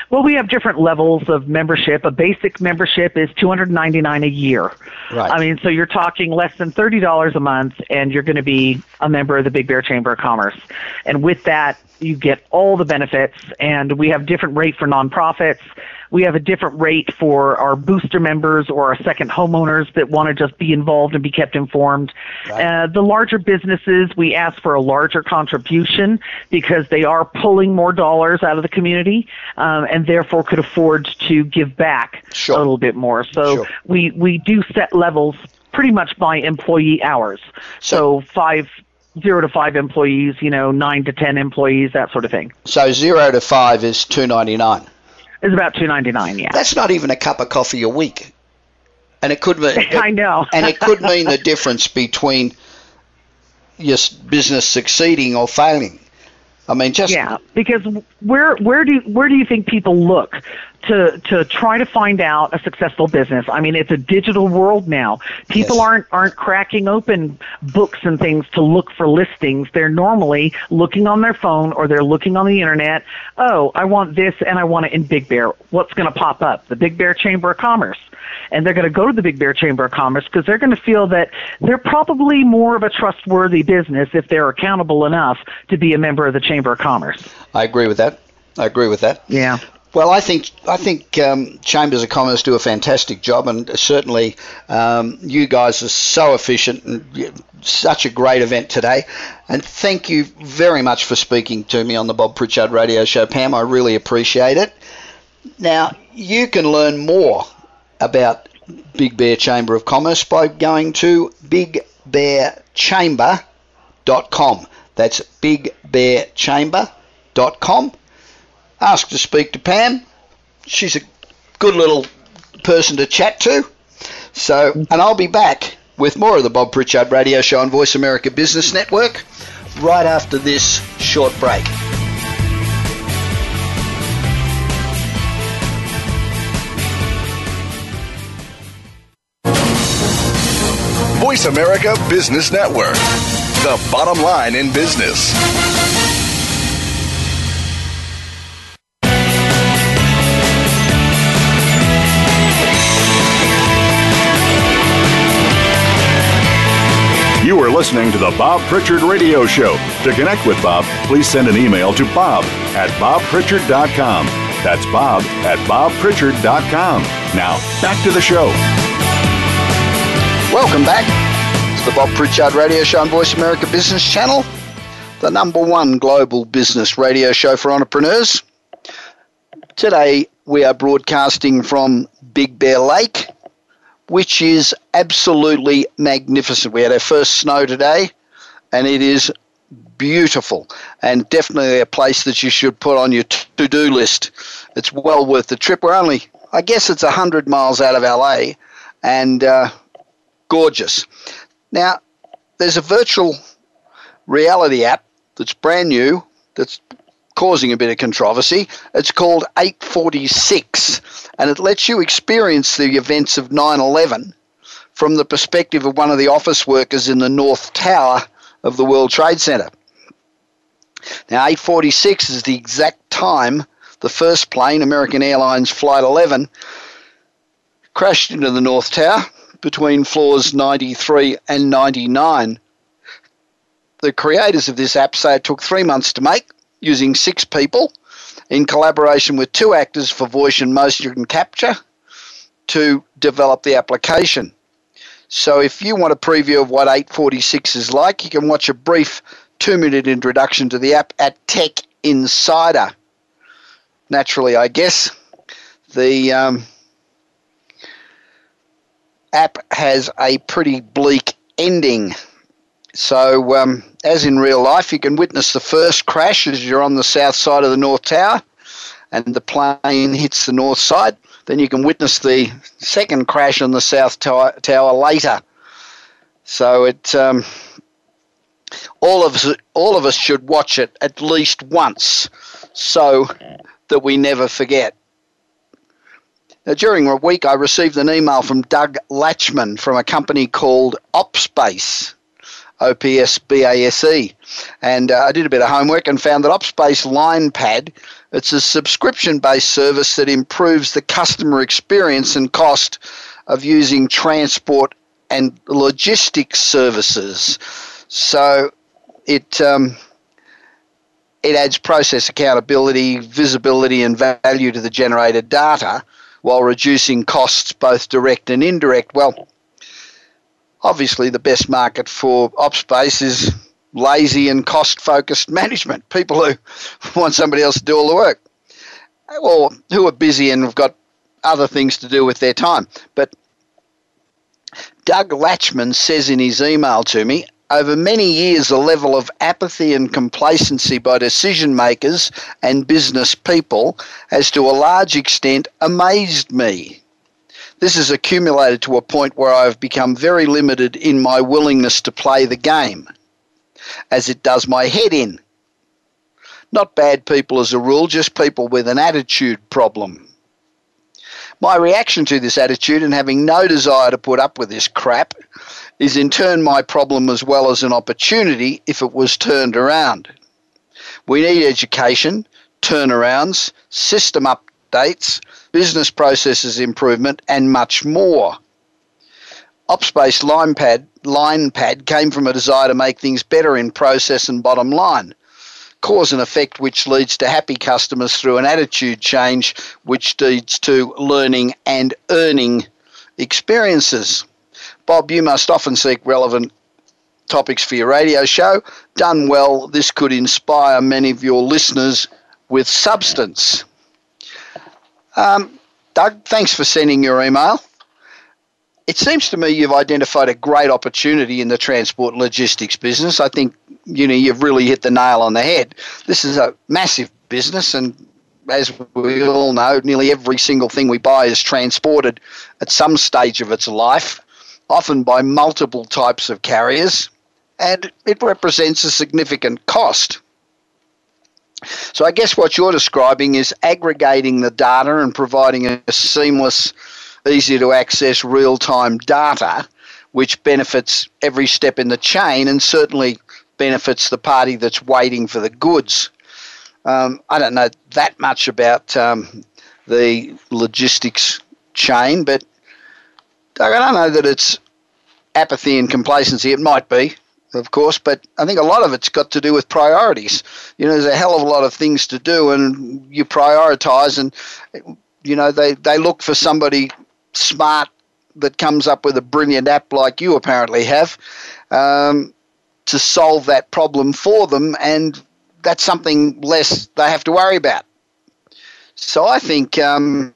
Well, we have different levels of membership. A basic membership is two hundred ninety nine a year. Right. I mean, so you're talking less than thirty dollars a month, and you're going to be a member of the Big Bear Chamber of Commerce. And with that, you get all the benefits. And we have different rates for nonprofits. We have a different rate for our booster members or our second homeowners that want to just be involved and be kept informed. Right. Uh, the larger businesses, we ask for a larger contribution because they are pulling more dollars out of the community um, and therefore could afford to give back sure. a little bit more. So sure. we, we do set levels pretty much by employee hours. So, so five zero to five employees, you know, nine to ten employees, that sort of thing. So zero to five is two ninety nine. It's about two ninety nine. Yeah. That's not even a cup of coffee a week, and it could mean. [laughs] I know. and it could mean the difference between your business succeeding or failing. I mean, just yeah. Because where where do where do you think people look to to try to find out a successful business? I mean, it's a digital world now. People yes. aren't aren't cracking open books and things to look for listings. They're normally looking on their phone or they're looking on the internet. Oh, I want this and I want it in Big Bear. What's going to pop up? The Big Bear Chamber of Commerce. and they're going to go to the Big Bear Chamber of Commerce because they're going to feel that they're probably more of a trustworthy business if they're accountable enough to be a member of the Chamber of Commerce. I agree with that. I agree with that. Yeah. Well, I think I think um, chambers of commerce do a fantastic job, and certainly um, you guys are so efficient and such a great event today. And thank you very much for speaking to me on the Bob Pritchard Radio Show, Pam. I really appreciate it. Now you can learn more about Big Bear Chamber of Commerce by going to bigbearchamber.com. That's bigbearchamber.com asked to speak to Pam. She's a good little person to chat to. So, and I'll be back with more of the Bob Pritchard Radio Show on Voice America Business Network right after this short break. Voice America Business Network, the bottom line in business. Listening to the Bob Pritchard Radio Show. To connect with Bob, please send an email to bob at bobpritchard.com. That's bob at bobpritchard.com. Now, back to the show. Welcome back to the Bob Pritchard Radio Show on Voice America Business Channel, the number one global business radio show for entrepreneurs. Today, we are broadcasting from Big Bear Lake which is absolutely magnificent. We had our first snow today, and it is beautiful and definitely a place that you should put on your to do list. It's well worth the trip. We're only, I guess, it's 100 miles out of LA and uh, gorgeous. Now, there's a virtual reality app that's brand new that's causing a bit of controversy. It's called 846, and it lets you experience the events of 9 11 from the perspective of one of the office workers in the North Tower of the World Trade Center. Now, 846 is the exact time the first plane, American Airlines Flight 11, crashed into the North Tower between floors 93 and 99. The creators of this app say it took three months to make, using six people in collaboration with two actors for voice and motion capture to develop the application. So if you want a preview of what 846 is like, you can watch a brief two minute introduction to the app at Tech Insider. Naturally, I guess the um, app has a pretty bleak ending. So, um, as in real life, you can witness the first crash as you're on the south side of the North Tower and the plane hits the north side. Then you can witness the second crash on the south tower, tower later. So it, um, all of us, all of us should watch it at least once, so that we never forget. Now, during a week, I received an email from Doug Latchman from a company called OpsBase. OPSBASE. And uh, I did a bit of homework and found that OpsBase LinePad, it's a subscription-based service that improves the customer experience and cost of using transport and logistics services. So it um, it adds process accountability, visibility, and value to the generated data while reducing costs both direct and indirect. Well, obviously the best market for OpsBase is lazy and cost focused management, people who [laughs] want somebody else to do all the work, or who are busy and have got other things to do with their time. But Doug Latchman says in his email to me, over many years, the level of apathy and complacency by decision makers and business people has to a large extent amazed me. This has accumulated to a point where I have become very limited in my willingness to play the game, as it does my head in. Not bad people as a rule, just people with an attitude problem. My reaction to this attitude and having no desire to put up with this crap is in turn my problem as well as an opportunity if it was turned around. We need education, turnarounds, system updates, business processes improvement, and much more. OpsBase LinePad, LinePad came from a desire to make things better in process and bottom line. Cause and effect, which leads to happy customers through an attitude change, which leads to learning and earning experiences. Bob, you must often seek relevant topics for your radio show. Done well, this could inspire many of your listeners with substance. Um, Doug, thanks for sending your email. It seems to me you've identified a great opportunity in the transport logistics business. I think you know you've really hit the nail on the head. This is a massive business, and as we all know, nearly every single thing we buy is transported at some stage of its life, often by multiple types of carriers, and it represents a significant cost. So I guess what you're describing is aggregating the data and providing a seamless, easy to access real time data, which benefits every step in the chain and certainly benefits the party that's waiting for the goods. Um, I don't know that much about um, the logistics chain, but I don't know that it's apathy and complacency. It might be of course, but I think a lot of it's got to do with priorities. You know, there's a hell of a lot of things to do, and you prioritize, and you know they they look for somebody smart that comes up with a brilliant app like you apparently have um, to solve that problem for them, and that's something less they have to worry about. So I think. Um,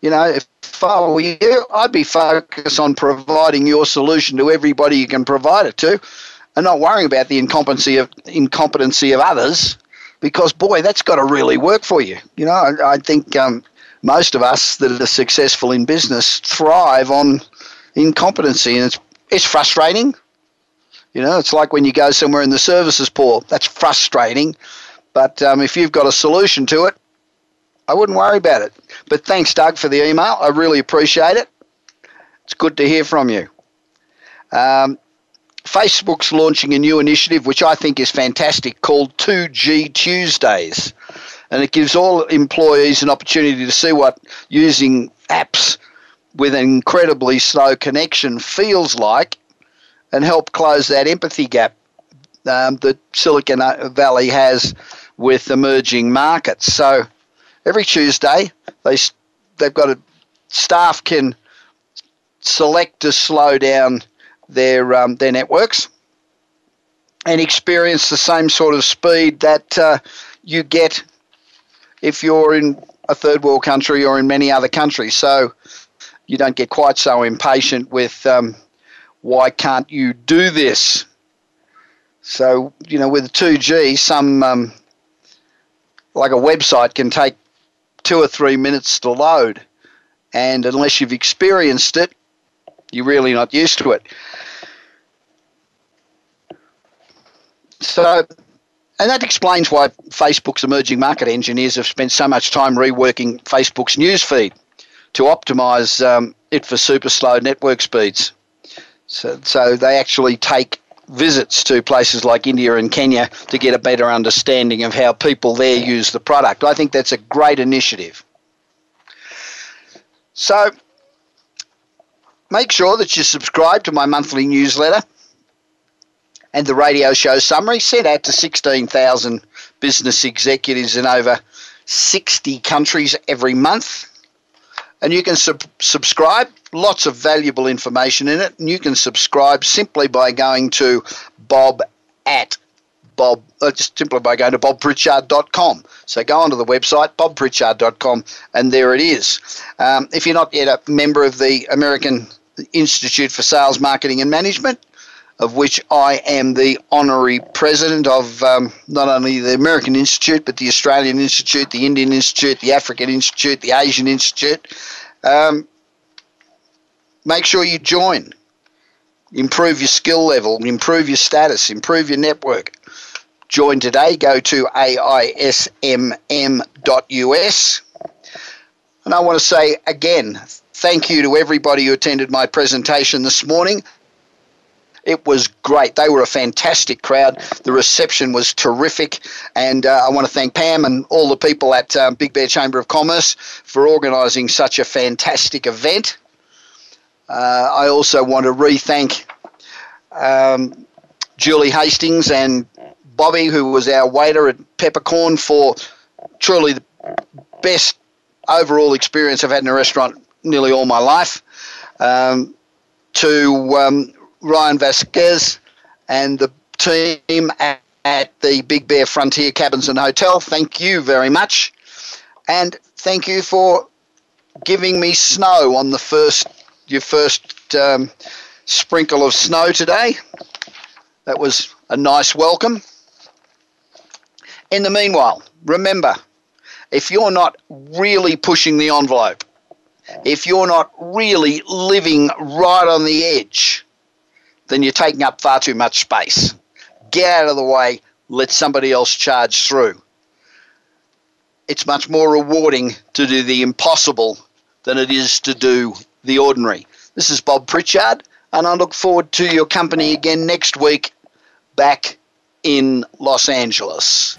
you know, if I were you, I'd be focused on providing your solution to everybody you can provide it to, and not worrying about the incompetency of incompetency of others, because boy, that's got to really work for you. You know, I, I think um, most of us that are successful in business thrive on incompetency, and it's it's frustrating. You know, it's like when you go somewhere and the service is poor. That's frustrating. But um, if you've got a solution to it, I wouldn't worry about it. But thanks, Doug, for the email. I really appreciate it. It's good to hear from you. Um, Facebook's launching a new initiative, which I think is fantastic, called 2G Tuesdays. And it gives all employees an opportunity to see what using apps with an incredibly slow connection feels like and help close that empathy gap um, that Silicon Valley has with emerging markets. So every Tuesday they they've got a staff can select to slow down their um, their networks and experience the same sort of speed that uh, you get if you're in a third world country or in many other countries. So you don't get quite so impatient with um, why can't you do this? So you know, with 2G, some um, like a website can take two or three minutes to load. And unless you've experienced it, you're really not used to it. So, and that explains why Facebook's emerging market engineers have spent so much time reworking Facebook's newsfeed to optimize um, it for super slow network speeds. So, so they actually take visits to places like India and Kenya to get a better understanding of how people there use the product. I think that's a great initiative. So make sure that you subscribe to my monthly newsletter and the radio show summary sent out to 16,000 business executives in over 60 countries every month. And you can sub- subscribe lots of valuable information in it, and you can subscribe simply by going to bob at bob uh, just simply by going to bobpritchard.com. So go onto the website bobpritchard.com, and there it is. Um, if you're not yet a member of the American Institute for Sales, Marketing, and Management, of which I am the honorary president of um, not only the American Institute, but the Australian Institute, the Indian Institute, the African Institute, the Asian Institute. Um, make sure you join. Improve your skill level, improve your status, improve your network. Join today. Go to aismm.us. And I want to say again, thank you to everybody who attended my presentation this morning. It was great. They were a fantastic crowd. The reception was terrific. And uh, I want to thank Pam and all the people at um, Big Bear Chamber of Commerce for organising such a fantastic event. Uh, I also want to re thank um, Julie Hastings and Bobby, who was our waiter at Peppercorn, for truly the best overall experience I've had in a restaurant nearly all my life. Um, to um, Ryan Vasquez and the team at, at the Big Bear Frontier Cabins and Hotel, thank you very much. And thank you for giving me snow on the first your first um, sprinkle of snow today. That was a nice welcome. In the meanwhile, remember, if you're not really pushing the envelope, if you're not really living right on the edge, then you're taking up far too much space. Get out of the way, let somebody else charge through. It's much more rewarding to do the impossible than it is to do the ordinary. This is Bob Pritchard, and I look forward to your company again next week back in Los Angeles.